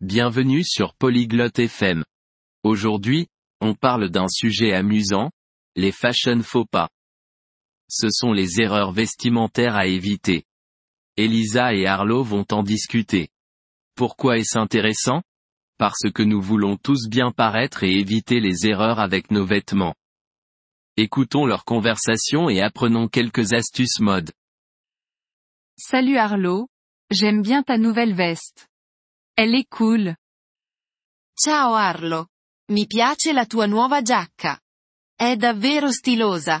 Bienvenue sur Polyglotte FM. Aujourd'hui, on parle d'un sujet amusant, les fashion faux pas. Ce sont les erreurs vestimentaires à éviter. Elisa et Arlo vont en discuter. Pourquoi est-ce intéressant? Parce que nous voulons tous bien paraître et éviter les erreurs avec nos vêtements. Écoutons leur conversation et apprenons quelques astuces mode. Salut Arlo, j'aime bien ta nouvelle veste. Elle est cool. Ciao Arlo. Mi piace la tua nuova giacca. È davvero stilosa.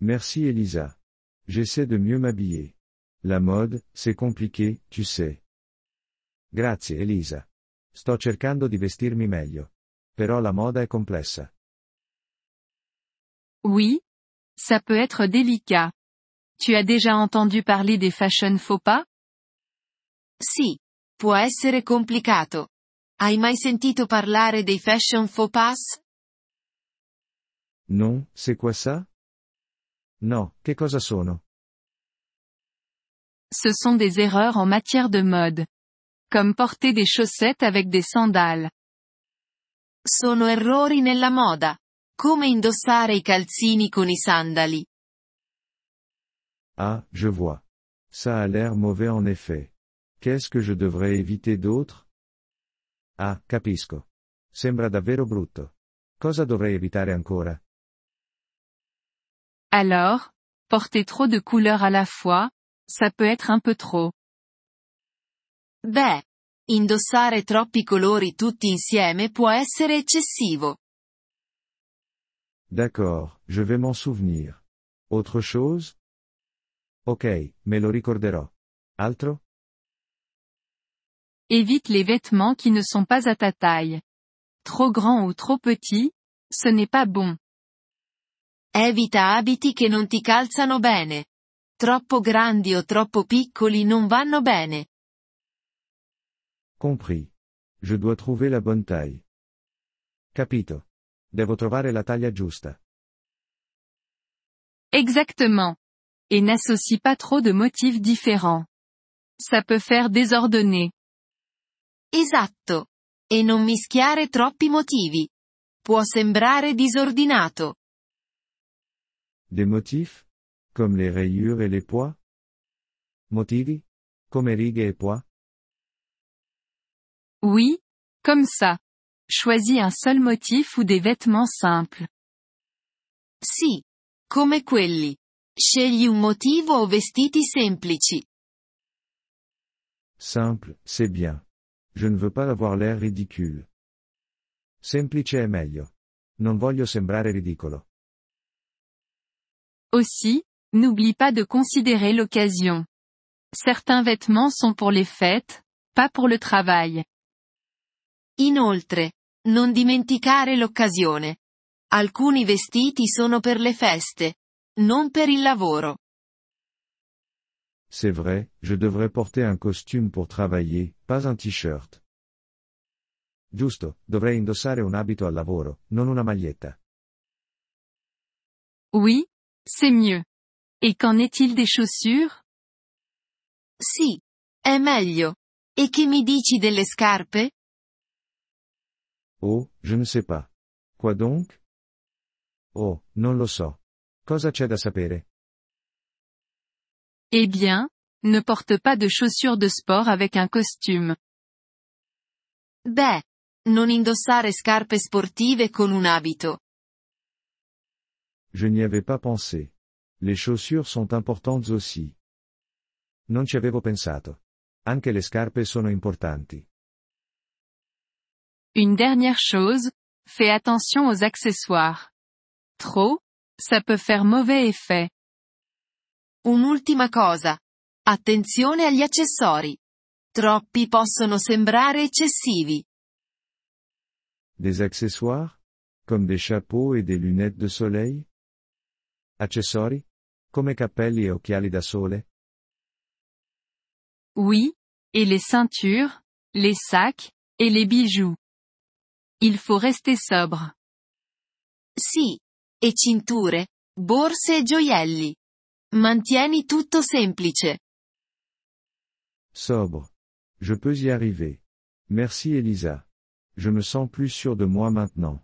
Merci Elisa. J'essaie de mieux m'habiller. La mode, c'est compliqué, tu sais. Grazie Elisa. Sto cercando di vestirmi meglio. Però la moda è complessa. Oui. Ça peut être délicat. Tu as déjà entendu parler des fashion faux pas? Sì. Può essere complicato. Hai mai sentito parlare dei fashion faux pas? Non, c'est quoi ça? No, che cosa sono? Ce sont des erreurs en matière de mode. Comme porter des chaussettes avec des sandales. Sono errori nella moda. Come indossare i calzini con i sandali. Ah, je vois. Ça a l'air mauvais en effet. Qu'est-ce que je devrais éviter d'autre? Ah, capisco. Sembra davvero brutto. Cosa dovrei evitare ancora? Alors, porter trop de couleurs à la fois, ça peut être un peu trop. Beh, indossare troppi colori tutti insieme può essere eccessivo. D'accord, je vais m'en souvenir. Autre chose? Ok, me lo ricorderò. Altro? Évite les vêtements qui ne sont pas à ta taille. Trop grand ou trop petit, ce n'est pas bon. Evita abiti che non ti calzano bene. Troppo grandi o troppo piccoli non vanno bene. Compris. Je dois trouver la bonne taille. Capito. Devo trovare la taglia giusta. Exactement. Et n'associe pas trop de motifs différents. Ça peut faire désordonner. Esatto. E non mischiare troppi motivi. Può sembrare disordinato. Des motifs? Comme les rayures et les pois? Motivi? Come righe e pois? Oui, comme ça. Choisis un seul motif ou des vêtements simples. Sì. Come quelli. Scegli un motivo o vestiti semplici. Simple, c'est bien. Je ne veux pas avoir l'air ridicule. Semplice è meglio. Non voglio sembrare ridicolo. Aussi, n'oublie pas de considérer l'occasion. Certains vêtements sont pour les fêtes, pas pour le travail. Inoltre, non dimenticare l'occasione. Alcuni vestiti sono per le feste, non per il lavoro. C'est vrai, je devrais porter un costume pour travailler, pas un t-shirt. Giusto, dovrei indossare un abito al lavoro, non una maglietta. Oui, c'est mieux. Et qu'en est-il des chaussures? Sì. È meglio. E che mi dici delle scarpe? Oh, je ne sais pas. Quoi donc? Oh, non lo so. Cosa c'è da sapere? Eh bien, ne porte pas de chaussures de sport avec un costume. Beh, non indossare scarpe sportive con un abito. Je n'y avais pas pensé. Les chaussures sont importantes aussi. Non ci avevo pensato. Anche le scarpe sono importanti. Une dernière chose, fais attention aux accessoires. Trop, ça peut faire mauvais effet. Un'ultima cosa. Attenzione agli accessori. Troppi possono sembrare eccessivi. Des accessoires? Comme des chapeaux et des lunettes de soleil? Accessori? Come cappelli e occhiali da sole? Oui, et les ceintures, les sacs, et les bijoux. Il faut rester sobre. Sì. E cinture, borse e gioielli. Mantieni tutto semplice. Sobre. Je peux y arriver. Merci Elisa. Je me sens plus sûr de moi maintenant.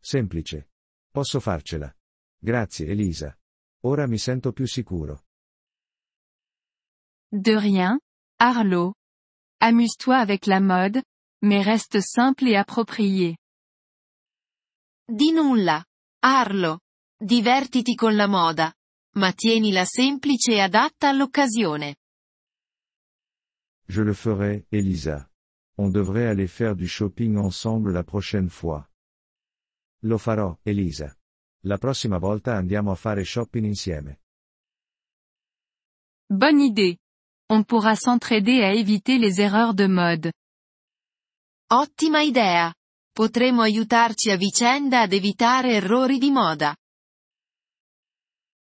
Semplice. Posso farcela. Grazie Elisa. Ora mi sento più sicuro. De rien, Arlo. Amuse-toi avec la mode, mais reste simple et approprié. Di nulla. Arlo. Divertiti con la moda. Ma tienila semplice e adatta all'occasione. Je le ferai, Elisa. On devrait aller faire du shopping ensemble la prochaine fois. Lo farò, Elisa. La prossima volta andiamo a fare shopping insieme. Bonne idée. On pourra s'entraider à éviter les erreurs de mode. Ottima idea. Potremo aiutarci a vicenda ad evitare errori di moda.